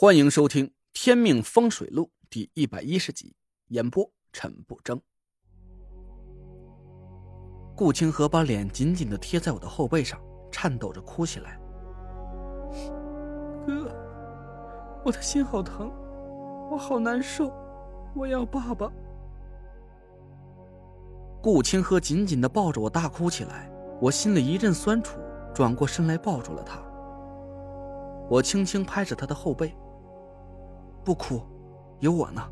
欢迎收听《天命风水录》第一百一十集，演播陈不争。顾清河把脸紧紧的贴在我的后背上，颤抖着哭起来：“哥，我的心好疼，我好难受，我要爸爸。”顾清河紧紧的抱着我大哭起来，我心里一阵酸楚，转过身来抱住了他。我轻轻拍着他的后背。不哭，有我呢。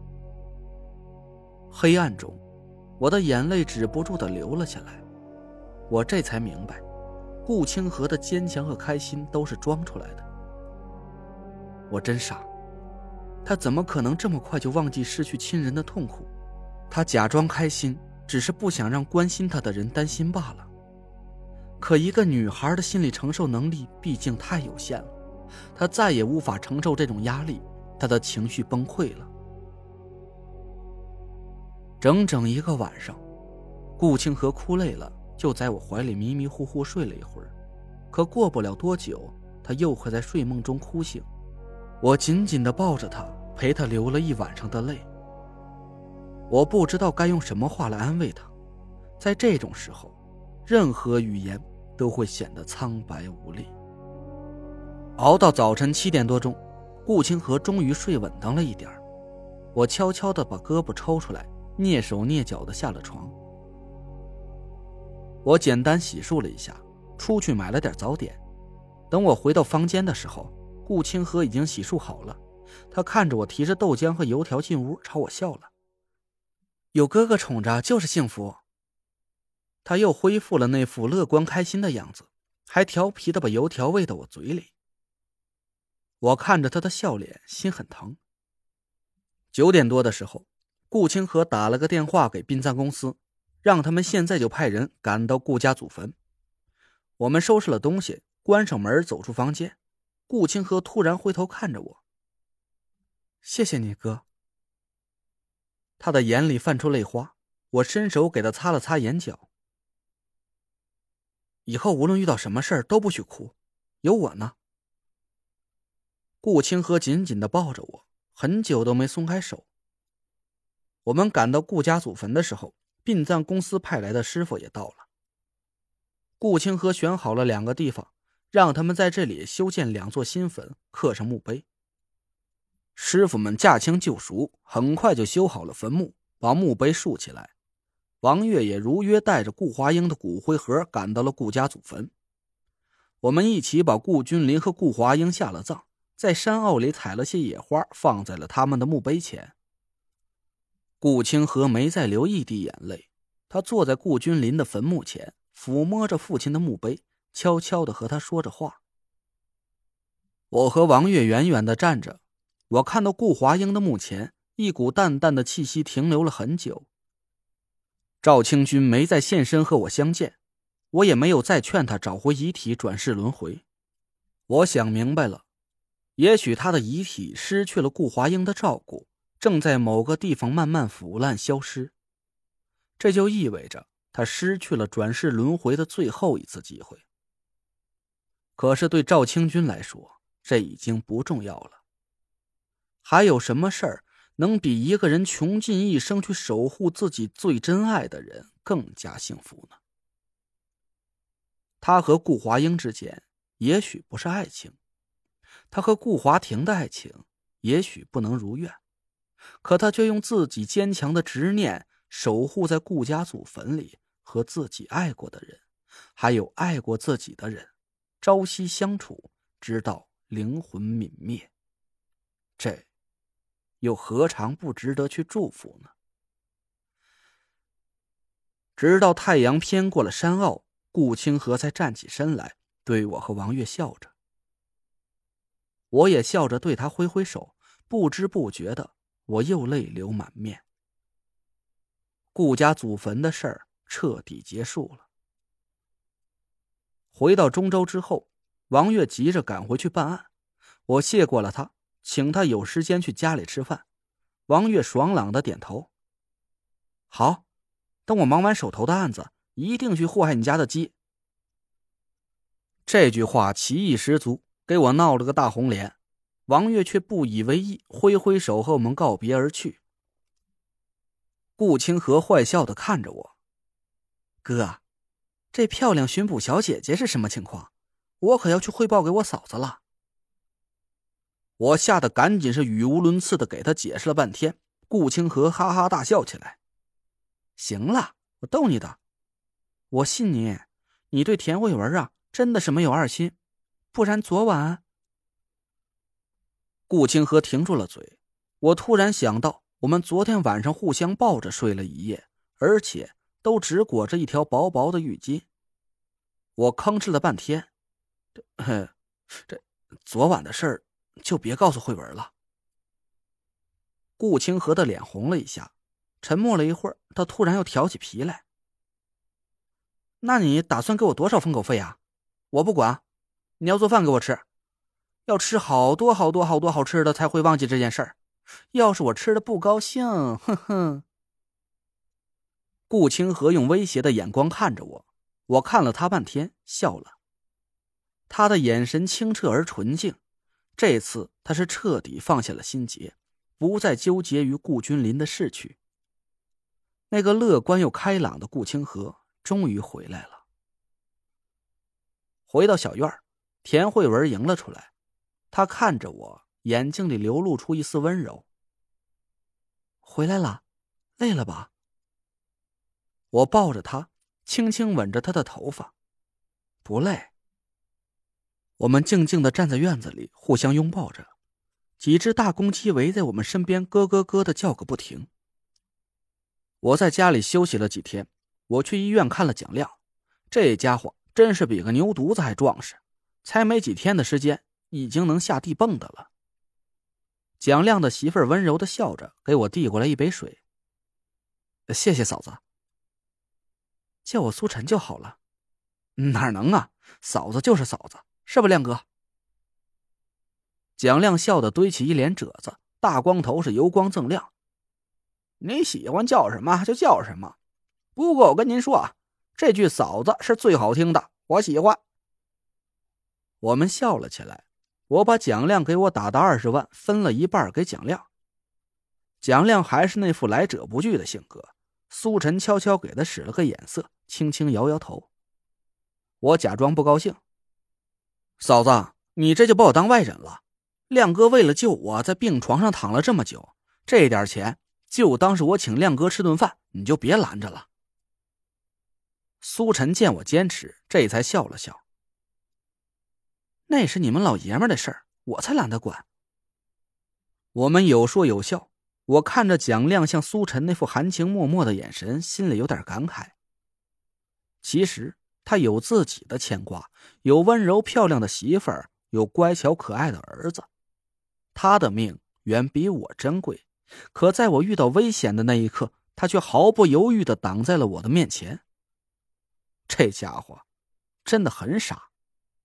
黑暗中，我的眼泪止不住的流了下来。我这才明白，顾清河的坚强和开心都是装出来的。我真傻，他怎么可能这么快就忘记失去亲人的痛苦？他假装开心，只是不想让关心他的人担心罢了。可一个女孩的心理承受能力毕竟太有限了，她再也无法承受这种压力。他的情绪崩溃了，整整一个晚上，顾清河哭累了，就在我怀里迷迷糊糊睡了一会儿。可过不了多久，他又会在睡梦中哭醒。我紧紧的抱着他，陪他流了一晚上的泪。我不知道该用什么话来安慰他，在这种时候，任何语言都会显得苍白无力。熬到早晨七点多钟。顾清河终于睡稳当了一点我悄悄的把胳膊抽出来，蹑手蹑脚的下了床。我简单洗漱了一下，出去买了点早点。等我回到房间的时候，顾清河已经洗漱好了。他看着我提着豆浆和油条进屋，朝我笑了。有哥哥宠着就是幸福。他又恢复了那副乐观开心的样子，还调皮的把油条喂到我嘴里。我看着他的笑脸，心很疼。九点多的时候，顾清河打了个电话给殡葬公司，让他们现在就派人赶到顾家祖坟。我们收拾了东西，关上门，走出房间。顾清河突然回头看着我：“谢谢你，哥。”他的眼里泛出泪花。我伸手给他擦了擦眼角。以后无论遇到什么事儿都不许哭，有我呢。顾清河紧紧的抱着我，很久都没松开手。我们赶到顾家祖坟的时候，殡葬公司派来的师傅也到了。顾清河选好了两个地方，让他们在这里修建两座新坟，刻上墓碑。师傅们驾轻就熟，很快就修好了坟墓，把墓碑竖起来。王月也如约带着顾华英的骨灰盒赶到了顾家祖坟。我们一起把顾君临和顾华英下了葬。在山坳里采了些野花，放在了他们的墓碑前。顾清河没再流一滴眼泪，他坐在顾君临的坟墓前，抚摸着父亲的墓碑，悄悄的和他说着话。我和王月远远的站着，我看到顾华英的墓前，一股淡淡的气息停留了很久。赵清军没再现身和我相见，我也没有再劝他找回遗体转世轮回。我想明白了。也许他的遗体失去了顾华英的照顾，正在某个地方慢慢腐烂消失，这就意味着他失去了转世轮回的最后一次机会。可是对赵清军来说，这已经不重要了。还有什么事儿能比一个人穷尽一生去守护自己最珍爱的人更加幸福呢？他和顾华英之间也许不是爱情。他和顾华庭的爱情也许不能如愿，可他却用自己坚强的执念守护在顾家祖坟里，和自己爱过的人，还有爱过自己的人，朝夕相处，直到灵魂泯灭。这，又何尝不值得去祝福呢？直到太阳偏过了山坳，顾清河才站起身来，对我和王月笑着。我也笑着对他挥挥手，不知不觉的，我又泪流满面。顾家祖坟的事儿彻底结束了。回到中州之后，王月急着赶回去办案，我谢过了他，请他有时间去家里吃饭。王月爽朗的点头：“好，等我忙完手头的案子，一定去祸害你家的鸡。”这句话歧义十足。给我闹了个大红脸，王月却不以为意，挥挥手和我们告别而去。顾清河坏笑的看着我：“哥，这漂亮巡捕小姐姐是什么情况？我可要去汇报给我嫂子了。”我吓得赶紧是语无伦次的给他解释了半天。顾清河哈哈大笑起来：“行了，我逗你的，我信你，你对田慧文啊真的是没有二心，不然昨晚……”顾清河停住了嘴，我突然想到，我们昨天晚上互相抱着睡了一夜，而且都只裹着一条薄薄的浴巾。我吭哧了半天，这这昨晚的事儿就别告诉慧文了。顾清河的脸红了一下，沉默了一会儿，他突然又挑起皮来：“那你打算给我多少封口费啊？我不管，你要做饭给我吃。”要吃好多好多好多好吃的才会忘记这件事儿。要是我吃的不高兴，哼哼。顾清河用威胁的眼光看着我，我看了他半天，笑了。他的眼神清澈而纯净，这次他是彻底放下了心结，不再纠结于顾君临的逝去。那个乐观又开朗的顾清河终于回来了。回到小院田慧文迎了出来。他看着我，眼睛里流露出一丝温柔。回来了，累了吧？我抱着他，轻轻吻着他的头发，不累。我们静静的站在院子里，互相拥抱着，几只大公鸡围在我们身边，咯咯咯的叫个不停。我在家里休息了几天，我去医院看了蒋亮，这家伙真是比个牛犊子还壮实，才没几天的时间。已经能下地蹦的了。蒋亮的媳妇儿温柔的笑着，给我递过来一杯水。谢谢嫂子。叫我苏晨就好了。哪能啊，嫂子就是嫂子，是吧，亮哥？蒋亮笑得堆起一脸褶子，大光头是油光锃亮。你喜欢叫什么就叫什么，不过我跟您说啊，这句“嫂子”是最好听的，我喜欢。我们笑了起来。我把蒋亮给我打的二十万分了一半给蒋亮。蒋亮还是那副来者不拒的性格。苏晨悄悄给他使了个眼色，轻轻摇摇头。我假装不高兴：“嫂子，你这就把我当外人了。亮哥为了救我在病床上躺了这么久，这点钱就当是我请亮哥吃顿饭，你就别拦着了。”苏晨见我坚持，这才笑了笑。那是你们老爷们的事儿，我才懒得管。我们有说有笑，我看着蒋亮向苏晨那副含情脉脉的眼神，心里有点感慨。其实他有自己的牵挂，有温柔漂亮的媳妇儿，有乖巧可爱的儿子，他的命远比我珍贵。可在我遇到危险的那一刻，他却毫不犹豫的挡在了我的面前。这家伙真的很傻。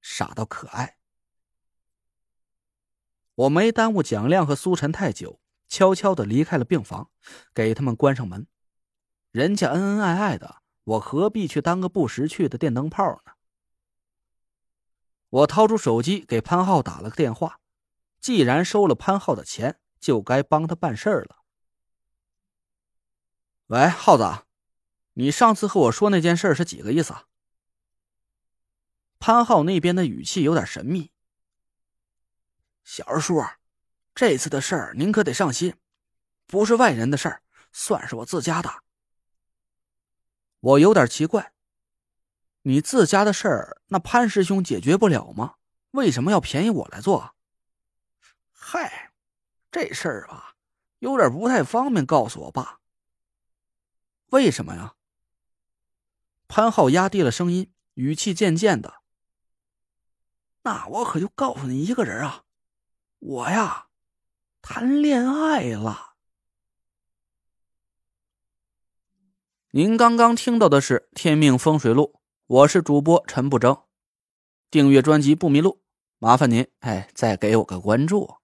傻到可爱。我没耽误蒋亮和苏晨太久，悄悄的离开了病房，给他们关上门。人家恩恩爱爱的，我何必去当个不识趣的电灯泡呢？我掏出手机给潘浩打了个电话，既然收了潘浩的钱，就该帮他办事儿了。喂，浩子，你上次和我说那件事是几个意思？啊潘浩那边的语气有点神秘。小二叔，这次的事儿您可得上心，不是外人的事儿，算是我自家的。我有点奇怪，你自家的事儿，那潘师兄解决不了吗？为什么要便宜我来做？嗨，这事儿吧，有点不太方便告诉我爸。为什么呀？潘浩压低了声音，语气渐渐的。那我可就告诉你一个人啊，我呀，谈恋爱了。您刚刚听到的是《天命风水录》，我是主播陈不争。订阅专辑不迷路，麻烦您哎，再给我个关注。